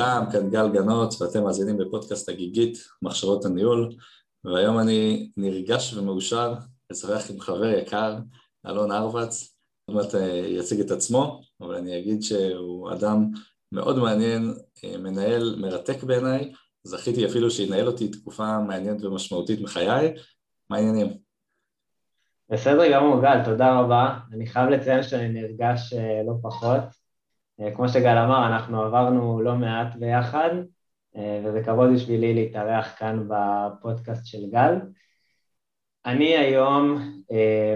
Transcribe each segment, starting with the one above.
לכולם, כאן גל גנות ואתם מאזינים בפודקאסט הגיגית, מחשבות הניהול והיום אני נרגש ומאושר לשוחח עם חבר יקר, אלון ארבץ, עוד מעט אה, יציג את עצמו, אבל אני אגיד שהוא אדם מאוד מעניין, אה, מנהל מרתק בעיניי, זכיתי אפילו שינהל אותי תקופה מעניינת ומשמעותית מחיי, מה העניינים? בסדר גמור, גל, תודה רבה. אני חייב לציין שאני נרגש אה, לא פחות. אה, כמו שגל אמר, אנחנו עברנו לא מעט ביחד, אה, וזה כבוד בשבילי להתארח כאן בפודקאסט של גל. אני היום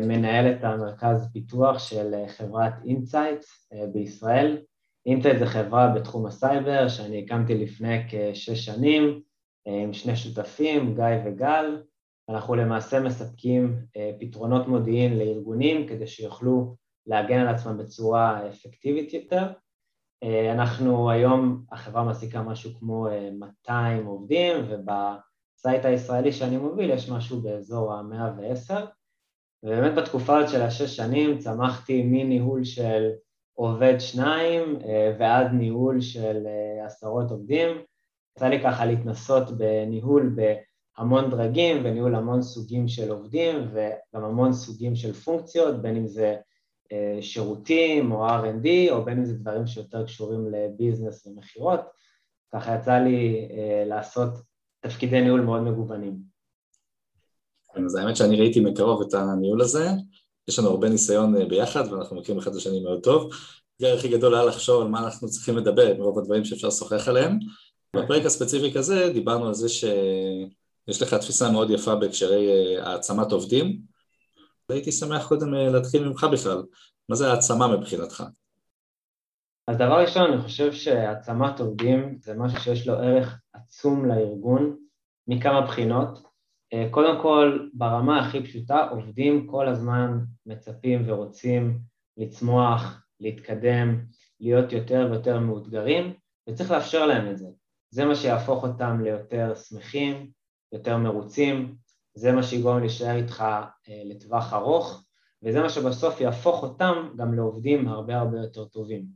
מנהל את המרכז פיתוח של חברת IntSights בישראל. IntSights זה חברה בתחום הסייבר שאני הקמתי לפני כשש שנים עם שני שותפים, גיא וגל, אנחנו למעשה מספקים אה, פתרונות מודיעין לארגונים כדי שיוכלו להגן על עצמם בצורה אפקטיבית יותר. אה, אנחנו היום, החברה מעסיקה משהו כמו 200 אה, עובדים ובסייט הישראלי שאני מוביל יש משהו באזור ה-110 ובאמת בתקופה הזאת של השש שנים צמחתי מניהול של עובד שניים ועד ניהול של עשרות עובדים. יצא לי ככה להתנסות בניהול ב... המון דרגים וניהול המון סוגים של עובדים וגם המון סוגים של פונקציות, בין אם זה אה, שירותים או R&D או בין אם זה דברים שיותר קשורים לביזנס ומכירות, ככה יצא לי אה, לעשות תפקידי ניהול מאוד מגוונים. כן, אז האמת שאני ראיתי מקרוב את הניהול הזה, יש לנו הרבה ניסיון אה, ביחד ואנחנו מכירים אחד את השני מאוד טוב. האתגר הכי גדול היה לחשוב על מה אנחנו צריכים לדבר, מרוב הדברים שאפשר לשוחח עליהם. בפרק הספציפי כזה דיברנו על זה ש... יש לך תפיסה מאוד יפה בהקשרי אה, העצמת עובדים, והייתי שמח קודם אה, להתחיל ממך בכלל, מה זה העצמה מבחינתך? אז דבר ראשון, אני חושב שהעצמת עובדים זה משהו שיש לו ערך עצום לארגון מכמה בחינות. אה, קודם כל, ברמה הכי פשוטה, עובדים כל הזמן מצפים ורוצים לצמוח, להתקדם, להיות יותר ויותר מאותגרים, וצריך לאפשר להם את זה. זה מה שיהפוך אותם ליותר שמחים, יותר מרוצים, זה מה שיגרום להישאר איתך אה, לטווח ארוך, וזה מה שבסוף יהפוך אותם גם לעובדים הרבה הרבה יותר טובים.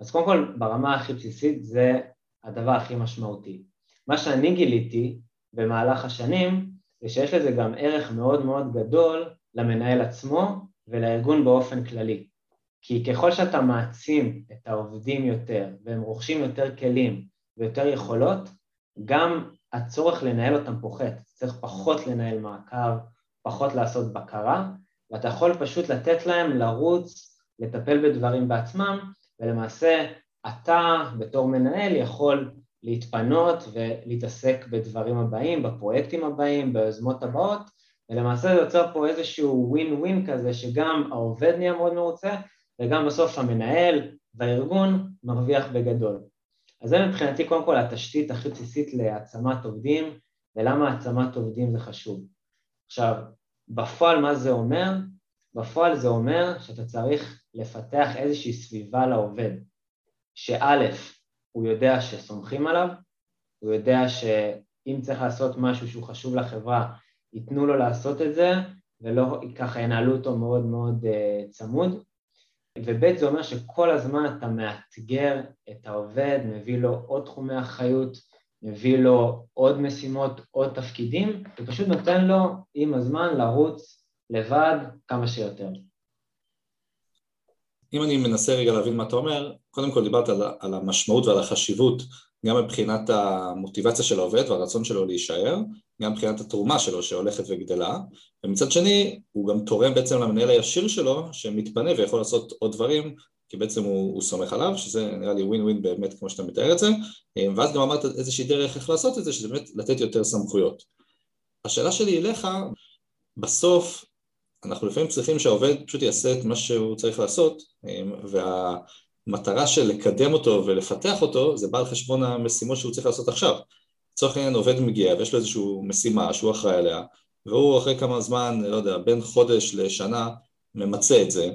אז קודם כל, ברמה הכי בסיסית זה הדבר הכי משמעותי. מה שאני גיליתי במהלך השנים, זה שיש לזה גם ערך מאוד מאוד גדול למנהל עצמו ולארגון באופן כללי. כי ככל שאתה מעצים את העובדים יותר והם רוכשים יותר כלים ויותר יכולות, גם הצורך לנהל אותם פוחת, צריך פחות לנהל מעקב, פחות לעשות בקרה, ואתה יכול פשוט לתת להם לרוץ, לטפל בדברים בעצמם, ולמעשה אתה בתור מנהל יכול להתפנות ולהתעסק בדברים הבאים, בפרויקטים הבאים, ביוזמות הבאות, ולמעשה זה יוצר פה איזשהו ווין ווין כזה שגם העובד נהיה מאוד מרוצה וגם בסוף המנהל והארגון מרוויח בגדול. אז זה מבחינתי קודם כל התשתית הכי בסיסית להעצמת עובדים, ולמה העצמת עובדים זה חשוב. עכשיו, בפועל מה זה אומר? בפועל זה אומר שאתה צריך לפתח איזושהי סביבה לעובד, שא', הוא יודע שסומכים עליו, הוא יודע שאם צריך לעשות משהו שהוא חשוב לחברה, ייתנו לו לעשות את זה, ולא ככה ינהלו אותו מאוד מאוד uh, צמוד. וב' זה אומר שכל הזמן אתה מאתגר את העובד, מביא לו עוד תחומי אחריות, מביא לו עוד משימות, עוד תפקידים, ופשוט נותן לו עם הזמן לרוץ לבד כמה שיותר. אם אני מנסה רגע להבין מה אתה אומר, קודם כל דיברת על, על המשמעות ועל החשיבות גם מבחינת המוטיבציה של העובד והרצון שלו להישאר, גם מבחינת התרומה שלו שהולכת וגדלה, ומצד שני הוא גם תורם בעצם למנהל הישיר שלו שמתפנה ויכול לעשות עוד דברים כי בעצם הוא, הוא סומך עליו, שזה נראה לי ווין ווין באמת כמו שאתה מתאר את זה, ואז גם אמרת איזושהי דרך איך לעשות את זה, שזה באמת לתת יותר סמכויות. השאלה שלי אליך, בסוף אנחנו לפעמים צריכים שהעובד פשוט יעשה את מה שהוא צריך לעשות, וה... המטרה של לקדם אותו ולפתח אותו זה בא על חשבון המשימות שהוא צריך לעשות עכשיו. לצורך העניין עובד מגיע ויש לו איזושהי משימה שהוא אחראי עליה והוא אחרי כמה זמן, לא יודע, בין חודש לשנה ממצה את זה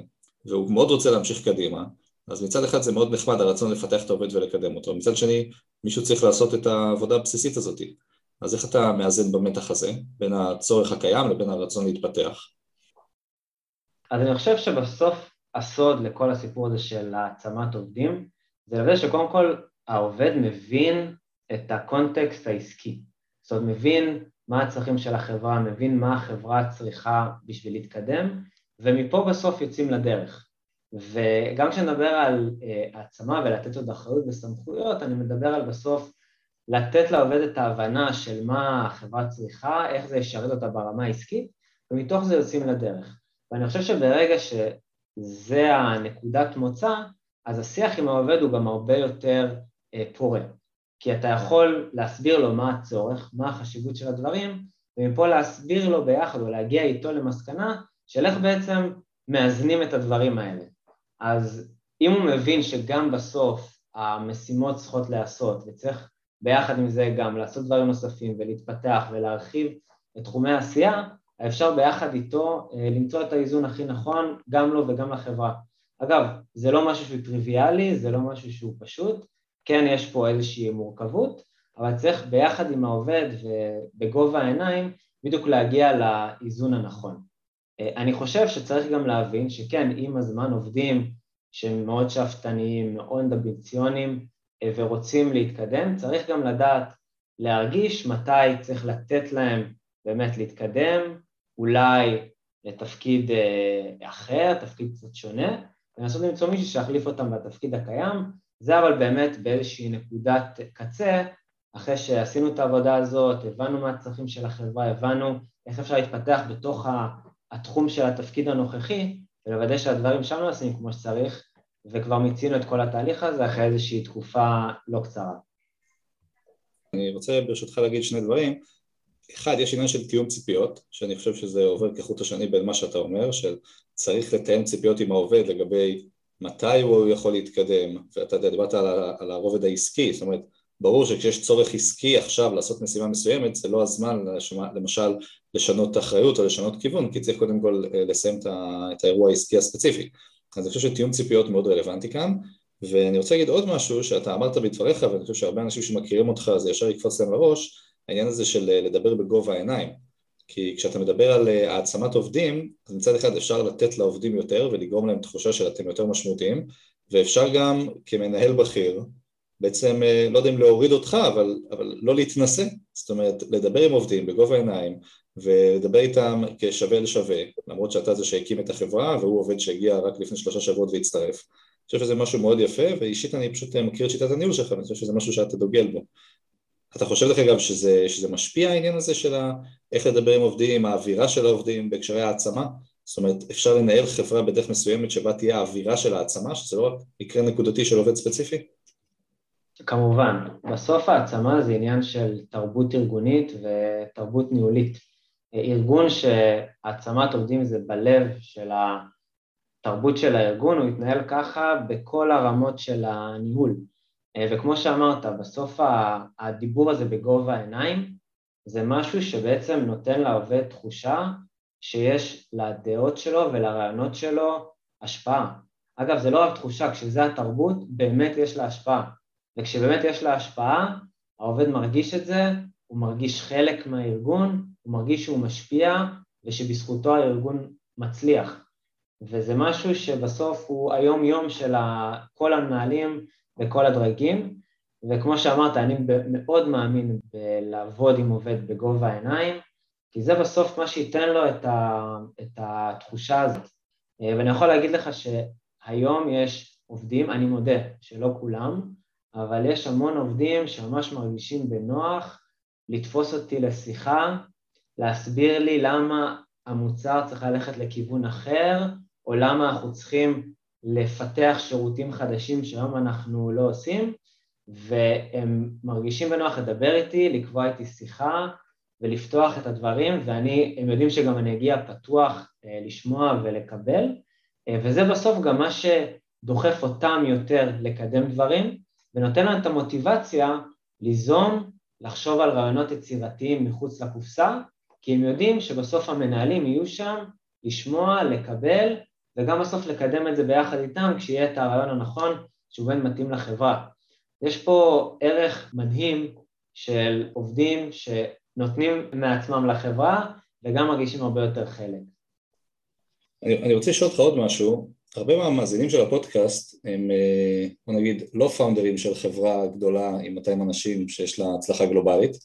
והוא מאוד רוצה להמשיך קדימה אז מצד אחד זה מאוד נחמד הרצון לפתח את העובד ולקדם אותו, מצד שני מישהו צריך לעשות את העבודה הבסיסית הזאת אז איך אתה מאזן במתח הזה בין הצורך הקיים לבין הרצון להתפתח? אז אני חושב שבסוף הסוד לכל הסיפור הזה של העצמת עובדים, זה לזה שקודם כל העובד מבין את הקונטקסט העסקי, זאת אומרת מבין מה הצרכים של החברה, מבין מה החברה צריכה בשביל להתקדם, ומפה בסוף יוצאים לדרך. וגם כשנדבר על uh, העצמה ולתת עוד אחריות וסמכויות, אני מדבר על בסוף לתת לעובד את ההבנה של מה החברה צריכה, איך זה ישרת אותה ברמה העסקית, ומתוך זה יוצאים לדרך. ואני חושב שברגע שזה הנקודת מוצא, אז השיח עם העובד הוא גם הרבה יותר uh, פורה. כי אתה יכול להסביר לו מה הצורך, מה החשיבות של הדברים, ומפה להסביר לו ביחד או להגיע איתו למסקנה של איך בעצם מאזנים את הדברים האלה. אז אם הוא מבין שגם בסוף המשימות צריכות להיעשות וצריך ביחד עם זה גם לעשות דברים נוספים ולהתפתח ולהרחיב את תחומי העשייה, אפשר ביחד איתו אה, למצוא את האיזון הכי נכון גם לו וגם לחברה. אגב, זה לא משהו שהוא טריוויאלי, זה לא משהו שהוא פשוט, כן יש פה איזושהי מורכבות, אבל צריך ביחד עם העובד ובגובה העיניים בדיוק להגיע לאיזון הנכון. אה, אני חושב שצריך גם להבין שכן, עם הזמן עובדים שהם מאוד שאפתניים, מאוד אמביציוניים אה, ורוצים להתקדם, צריך גם לדעת להרגיש מתי צריך לתת להם באמת להתקדם, אולי לתפקיד אה, אחר, תפקיד קצת שונה, ולנסות למצוא מישהו שיחליף אותם בתפקיד הקיים, זה אבל באמת באיזושהי נקודת קצה, אחרי שעשינו את העבודה הזאת, הבנו מה הצרכים של החברה, הבנו איך אפשר להתפתח בתוך התחום של התפקיד הנוכחי, ולוודא שהדברים שם נעשים כמו שצריך, וכבר מיצינו את כל התהליך הזה אחרי איזושהי תקופה לא קצרה. אני רוצה ברשותך להגיד שני דברים. אחד, יש עניין של תיאום ציפיות, שאני חושב שזה עובר כחוט השני בין מה שאתה אומר, של צריך לתאם ציפיות עם העובד לגבי מתי הוא יכול להתקדם, ואתה דיברת על, על הרובד העסקי, זאת אומרת, ברור שכשיש צורך עסקי עכשיו לעשות משימה מסוימת, זה לא הזמן למשל לשנות אחריות או לשנות כיוון, כי צריך קודם כל אה, לסיים את האירוע העסקי הספציפי. אז אני חושב שתיאום ציפיות מאוד רלוונטי כאן, ואני רוצה להגיד עוד משהו שאתה אמרת בדבריך, ואני חושב שהרבה אנשים שמכירים אותך זה ישר יקפוץ להם לראש, העניין הזה של אה, לדבר בגובה העיניים. כי כשאתה מדבר על אה, העצמת עובדים, אז מצד אחד אפשר לתת לעובדים יותר ולגרום להם תחושה שאתם יותר משמעותיים, ואפשר גם כמנהל בכיר בעצם, אה, לא יודע אם להוריד אותך, אבל, אבל לא להתנשא, זאת אומרת, לדבר עם עובדים בגובה העיניים ולדבר איתם כשווה לשווה, למרות שאתה זה שהקים את החברה והוא עובד שהגיע רק לפני שלושה שבועות והצטרף. אני חושב שזה משהו מאוד יפה, ואישית אני פשוט מכיר את שיטת הניהול שלך, ואני חושב שזה משהו שאתה דוגל בו. אתה חושב דרך אגב שזה, שזה משפיע העניין הזה של ה, איך לדבר עם עובדים, האווירה של העובדים בהקשרי העצמה? זאת אומרת, אפשר לנהל חברה בדרך מסוימת שבה תהיה האווירה של העצמה, שזה לא רק מקרה נקודתי של עובד ספציפי? כמובן, בסוף העצמה זה עניין של תרבות ארגונית ותרבות ניהולית. ארגון שהעצמת עובדים זה בלב של התרבות של הארגון, הוא יתנהל ככה בכל הרמות של הניהול. וכמו שאמרת, בסוף הדיבור הזה בגובה העיניים זה משהו שבעצם נותן לעובד תחושה שיש לדעות שלו ולרעיונות שלו השפעה. אגב, זה לא רק תחושה, כשזה התרבות, באמת יש לה השפעה. וכשבאמת יש לה השפעה, העובד מרגיש את זה, הוא מרגיש חלק מהארגון, הוא מרגיש שהוא משפיע ושבזכותו הארגון מצליח. וזה משהו שבסוף הוא היום-יום של כל המנהלים וכל הדרגים, וכמו שאמרת, אני מאוד מאמין בלעבוד עם עובד בגובה העיניים, כי זה בסוף מה שייתן לו את, ה, את התחושה הזאת. ואני יכול להגיד לך שהיום יש עובדים, אני מודה שלא כולם, אבל יש המון עובדים שממש מרגישים בנוח לתפוס אותי לשיחה, להסביר לי למה המוצר צריך ללכת לכיוון אחר, או למה אנחנו צריכים לפתח שירותים חדשים שהיום אנחנו לא עושים, והם מרגישים בנוח לדבר איתי, לקבוע איתי שיחה ולפתוח את הדברים, והם יודעים שגם אני אגיע פתוח אה, לשמוע ולקבל, אה, וזה בסוף גם מה שדוחף אותם יותר לקדם דברים, ונותן להם את המוטיבציה ליזום, לחשוב על רעיונות יצירתיים מחוץ לקופסה, כי הם יודעים שבסוף המנהלים יהיו שם לשמוע, לקבל, וגם בסוף לקדם את זה ביחד איתם כשיהיה את הרעיון הנכון שהוא בין מתאים לחברה. יש פה ערך מדהים של עובדים שנותנים מעצמם לחברה וגם מרגישים הרבה יותר חלק. אני, אני רוצה לשאול אותך עוד משהו, הרבה מהמאזינים של הפודקאסט הם, אה, בוא נגיד, לא פאונדרים של חברה גדולה עם 200 אנשים שיש לה הצלחה גלובלית,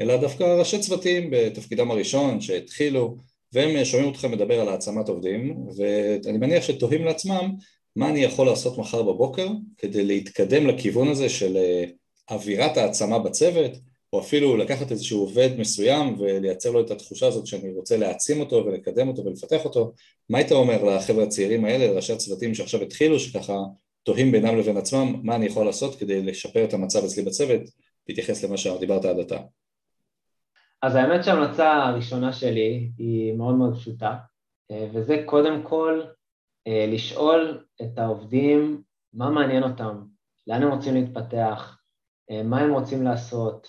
אלא דווקא ראשי צוותים בתפקידם הראשון שהתחילו, והם שומעים אותך מדבר על העצמת עובדים, ואני מניח שתוהים לעצמם מה אני יכול לעשות מחר בבוקר כדי להתקדם לכיוון הזה של אה, אווירת העצמה בצוות, או אפילו לקחת איזשהו עובד מסוים ולייצר לו את התחושה הזאת שאני רוצה להעצים אותו ולקדם אותו ולפתח אותו, מה היית אומר לחבר'ה הצעירים האלה, לראשי הצוותים שעכשיו התחילו, שככה תוהים בינם לבין עצמם, מה אני יכול לעשות כדי לשפר את המצב אצלי בצוות, בהתייחס למה שדיברת עד עתה. אז האמת שההמלצה הראשונה שלי היא מאוד מאוד פשוטה, אה, וזה קודם כל אה, לשאול את העובדים מה מעניין אותם, לאן הם רוצים להתפתח, אה, מה הם רוצים לעשות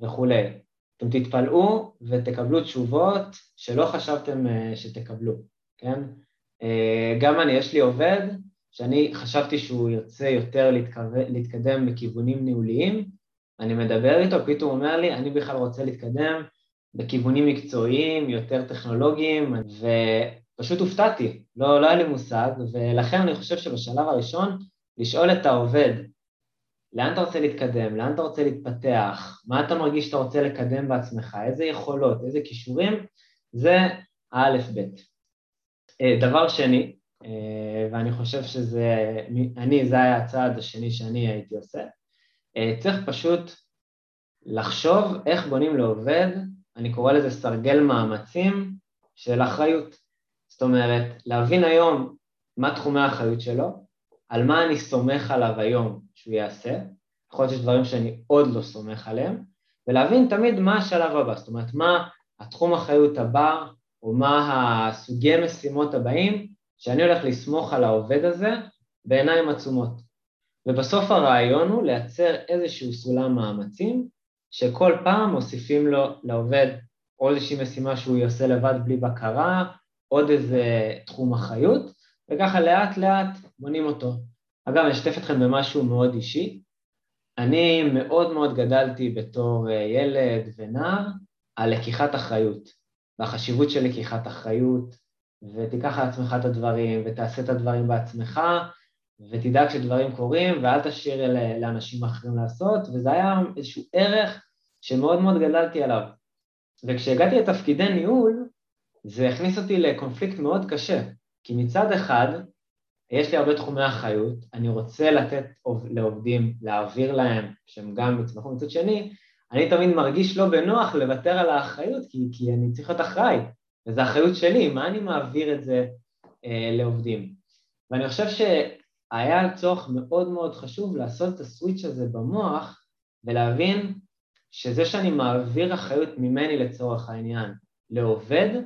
וכולי. אתם תתפלאו ותקבלו תשובות שלא חשבתם שתקבלו, כן? גם אני, יש לי עובד שאני חשבתי שהוא ירצה יותר להתקדם בכיוונים ניהוליים, אני מדבר איתו, פתאום הוא אומר לי, אני בכלל רוצה להתקדם בכיוונים מקצועיים, יותר טכנולוגיים, ופשוט הופתעתי, לא, לא היה לי מושג, ולכן אני חושב שבשלב הראשון, לשאול את העובד, לאן אתה רוצה להתקדם, לאן אתה רוצה להתפתח, מה אתה מרגיש שאתה רוצה לקדם בעצמך, איזה יכולות, איזה כישורים, זה האלף-בית. אה, דבר שני, אה, ואני חושב שזה, אני, זה היה הצעד השני שאני הייתי עושה, צריך פשוט לחשוב איך בונים לעובד, אני קורא לזה סרגל מאמצים של אחריות. זאת אומרת, להבין היום מה תחומי האחריות שלו, על מה אני סומך עליו היום שהוא יעשה, יכול להיות שיש דברים שאני עוד לא סומך עליהם, ולהבין תמיד מה השלב הבא, זאת אומרת, מה התחום האחריות הבא, או מה הסוגי משימות הבאים, שאני הולך לסמוך על העובד הזה בעיניים עצומות. ובסוף הרעיון הוא לייצר איזשהו סולם מאמצים, שכל פעם מוסיפים לו, לעובד, עוד איזושהי משימה שהוא יעשה לבד בלי בקרה, עוד איזה תחום אחריות, וככה לאט לאט בונים אותו. אגב, אני אשתף אתכם במשהו מאוד אישי. אני מאוד מאוד גדלתי בתור אה, ילד ונער על לקיחת אחריות, והחשיבות של לקיחת אחריות, ותיקח על עצמך את הדברים, ותעשה את הדברים בעצמך, ותדאג שדברים קורים, ואל תשאיר לאנשים אחרים לעשות, וזה היה איזשהו ערך שמאוד מאוד גדלתי עליו. וכשהגעתי לתפקידי ניהול, זה הכניס אותי לקונפליקט מאוד קשה, כי מצד אחד, יש לי הרבה תחומי אחריות, אני רוצה לתת לעובדים, להעביר להם, שהם גם יצמחו מצד שני, אני תמיד מרגיש לא בנוח לוותר על האחריות, כי, כי אני צריך להיות אחראי, וזו אחריות שלי, מה אני מעביר את זה אה, לעובדים? ואני חושב שהיה צורך מאוד מאוד חשוב לעשות את הסוויץ' הזה במוח ולהבין שזה שאני מעביר אחריות ממני לצורך העניין לעובד,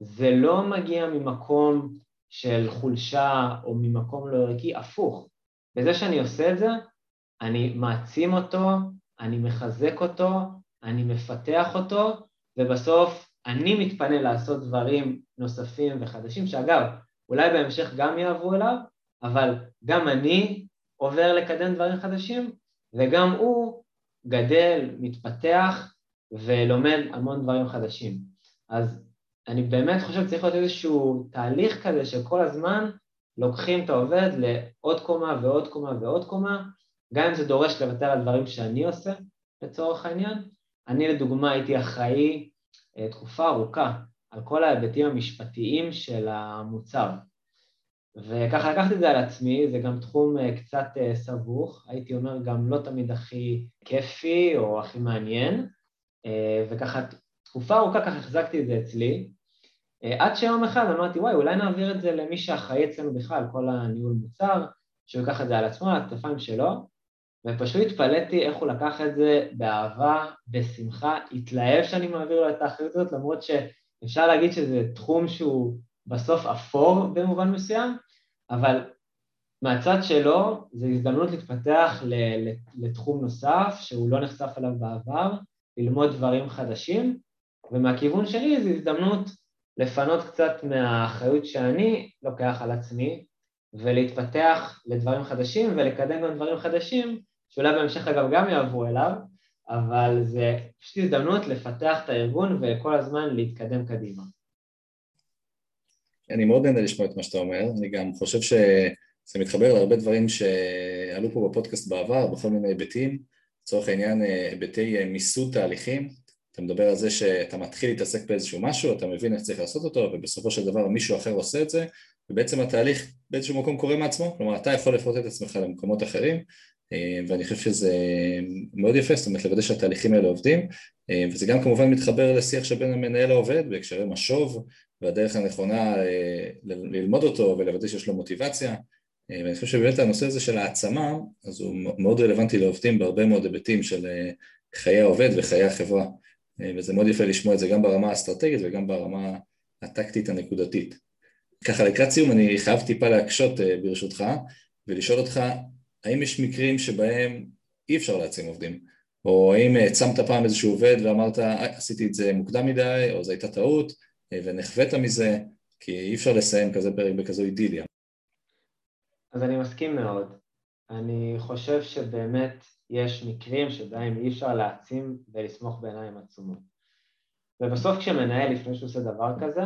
זה לא מגיע ממקום של חולשה או ממקום לא ערכי, הפוך. בזה שאני עושה את זה, אני מעצים אותו, אני מחזק אותו, אני מפתח אותו, ובסוף אני מתפנה לעשות דברים נוספים וחדשים, שאגב, אולי בהמשך גם יעברו אליו, אבל גם אני עובר לקדם דברים חדשים, וגם הוא גדל, מתפתח ולומד המון דברים חדשים. אז אני באמת חושב שצריך להיות איזשהו תהליך כזה שכל הזמן לוקחים את העובד לעוד קומה ועוד קומה ועוד קומה, גם אם זה דורש לוותר על דברים שאני עושה, לצורך העניין. אני לדוגמה הייתי אחראי אה, תקופה ארוכה על כל ההיבטים המשפטיים של המוצר. וככה לקחתי את זה על עצמי, זה גם תחום אה, קצת אה, סבוך, הייתי אומר גם לא תמיד הכי כיפי או הכי מעניין, וככה תקופה ארוכה ככה החזקתי את זה אצלי, עד שיום אחד אמרתי, וואי, אולי נעביר את זה למי שאחראי אצלנו בכלל, כל הניהול מוצר, שהוא ייקח את זה על עצמו, על הכתפיים שלו, ופשוט התפלאתי איך הוא לקח את זה באהבה, בשמחה, התלהב שאני מעביר לו את האחריות הזאת, למרות שאפשר להגיד שזה תחום שהוא בסוף אפור במובן מסוים, אבל מהצד שלו זו הזדמנות להתפתח לתחום נוסף שהוא לא נחשף אליו בעבר, ללמוד דברים חדשים, ומהכיוון שלי זו הזדמנות לפנות קצת מהאחריות שאני לוקח על עצמי ולהתפתח לדברים חדשים ולקדם גם דברים חדשים שאולי בהמשך אגב גם יעברו אליו, אבל זה פשוט הזדמנות לפתח את הארגון וכל הזמן להתקדם קדימה. אני מאוד נהנה לשמוע את מה שאתה אומר, אני גם חושב שזה מתחבר להרבה דברים שעלו פה בפודקאסט בעבר, בכל מיני היבטים, לצורך העניין היבטי מיסוד תהליכים, אתה מדבר על זה שאתה מתחיל להתעסק באיזשהו משהו, אתה מבין איך צריך לעשות אותו, ובסופו של דבר מישהו אחר עושה את זה, ובעצם התהליך באיזשהו מקום קורה מעצמו, כלומר אתה יכול לפרוט את עצמך למקומות אחרים, אה, ואני חושב שזה מאוד יפה, זאת אומרת לוודא שהתהליכים האלה עובדים, אה, וזה גם כמובן מתחבר לשיח שבין המנהל לעובד בהקשרי משוב, והדרך הנכונה אה, ללמוד אותו ולוודא שיש לו מוטיבציה, ואני חושב שבאמת הנושא הזה של העצמה, אז הוא מאוד רלוונטי לעובדים בהרבה מאוד היבטים של חיי העובד וחיי החברה, וזה מאוד יפה לשמוע את זה גם ברמה האסטרטגית וגם ברמה הטקטית הנקודתית. ככה לקראת סיום אני חייב טיפה להקשות ברשותך ולשאול אותך האם יש מקרים שבהם אי אפשר להעצים עובדים? או האם העצמת פעם איזשהו עובד ואמרת עשיתי את זה מוקדם מדי או זו הייתה טעות ונחווית מזה כי אי אפשר לסיים כזה פרק בכזו אידיליה. אז אני מסכים מאוד. אני חושב שבאמת יש מקרים שבהם אי אפשר להעצים ולסמוך בעיניים עצומות. ובסוף כשמנהל לפני שהוא עושה דבר כזה,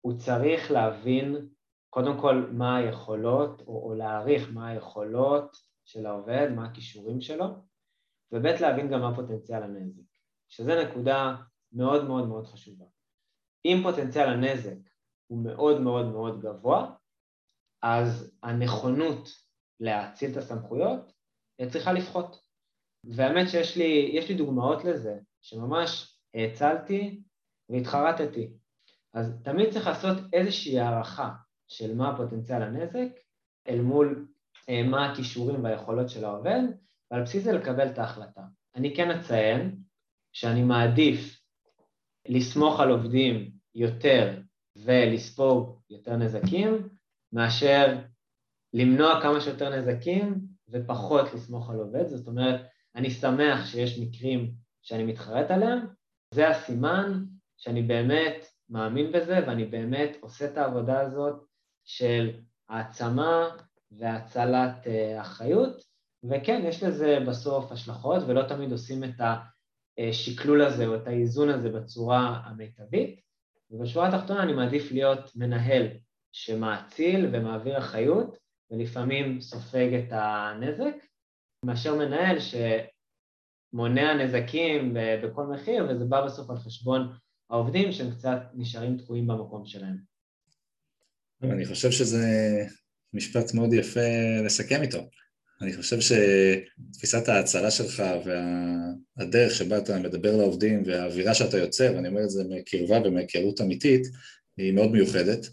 הוא צריך להבין קודם כל מה היכולות, או, או להעריך מה היכולות של העובד, מה הכישורים שלו, וב' להבין גם מה פוטנציאל הנזק, שזה נקודה מאוד מאוד מאוד חשובה. אם פוטנציאל הנזק הוא מאוד מאוד מאוד גבוה, אז הנכונות להאציל את הסמכויות צריכה לפחות. והאמת שיש לי, לי דוגמאות לזה, שממש האצלתי והתחרטתי. אז תמיד צריך לעשות איזושהי הערכה של מה פוטנציאל הנזק אל מול אה, מה הכישורים והיכולות של העובד, ועל בסיס זה לקבל את ההחלטה. אני כן אציין שאני מעדיף לסמוך על עובדים יותר ולספוג יותר נזקים, מאשר למנוע כמה שיותר נזקים ופחות לסמוך על עובד. זאת אומרת, אני שמח שיש מקרים שאני מתחרט עליהם, זה הסימן שאני באמת מאמין בזה ואני באמת עושה את העבודה הזאת של העצמה והצלת אה, אחריות, וכן, יש לזה בסוף השלכות ולא תמיד עושים את השקלול הזה או את האיזון הזה בצורה המיטבית, ובשורה התחתונה אני מעדיף להיות מנהל שמאציל ומעביר אחריות ולפעמים סופג את הנזק, מאשר מנהל שמונע נזקים בכל מחיר וזה בא בסוף על חשבון העובדים שהם קצת נשארים תקועים במקום שלהם. אני חושב שזה משפט מאוד יפה לסכם איתו. אני חושב שתפיסת ההצלה שלך והדרך שבה אתה מדבר לעובדים והאווירה שאתה יוצר, ואני אומר את זה מקרבה ומהיכרות אמיתית, היא מאוד מיוחדת,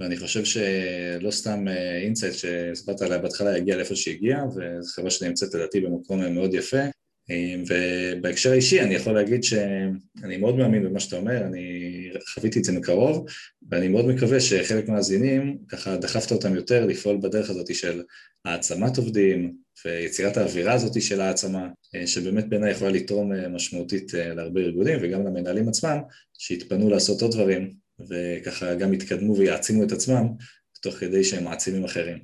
ואני חושב שלא סתם IntSights שהסברת עליה בהתחלה יגיע לאיפה שהגיע, וזו חברה שנמצאת לדעתי במקום מאוד יפה, ובהקשר האישי אני יכול להגיד שאני מאוד מאמין במה שאתה אומר, אני חוויתי את זה מקרוב, ואני מאוד מקווה שחלק מהמאזינים, ככה דחפת אותם יותר לפעול בדרך הזאת של העצמת עובדים ויצירת האווירה הזאת של העצמה, שבאמת בעיניי יכולה לתרום משמעותית להרבה ארגונים וגם למנהלים עצמם, שהתפנו לעשות עוד דברים וככה גם יתקדמו ויעצימו את עצמם, תוך כדי שהם מעצימים אחרים.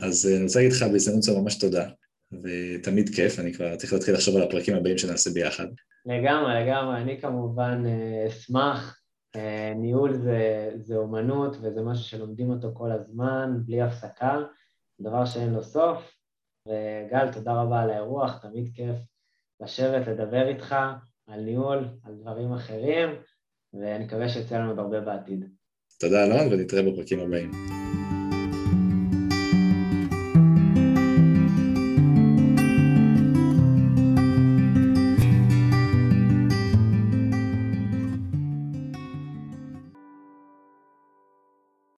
אז אני רוצה להגיד לך בהזדמנות זו ממש תודה. ותמיד כיף, אני כבר צריך להתחיל לחשוב על הפרקים הבאים שנעשה ביחד. לגמרי, לגמרי, אני כמובן אה, אשמח. אה, ניהול זה, זה אומנות וזה משהו שלומדים אותו כל הזמן, בלי הפסקה, דבר שאין לו סוף. וגל, תודה רבה על האירוח, תמיד כיף לשבת, לדבר איתך על ניהול, על דברים אחרים, ואני מקווה שיצא לנו עוד הרבה בעתיד. תודה אלון, ונתראה בפרקים הבאים.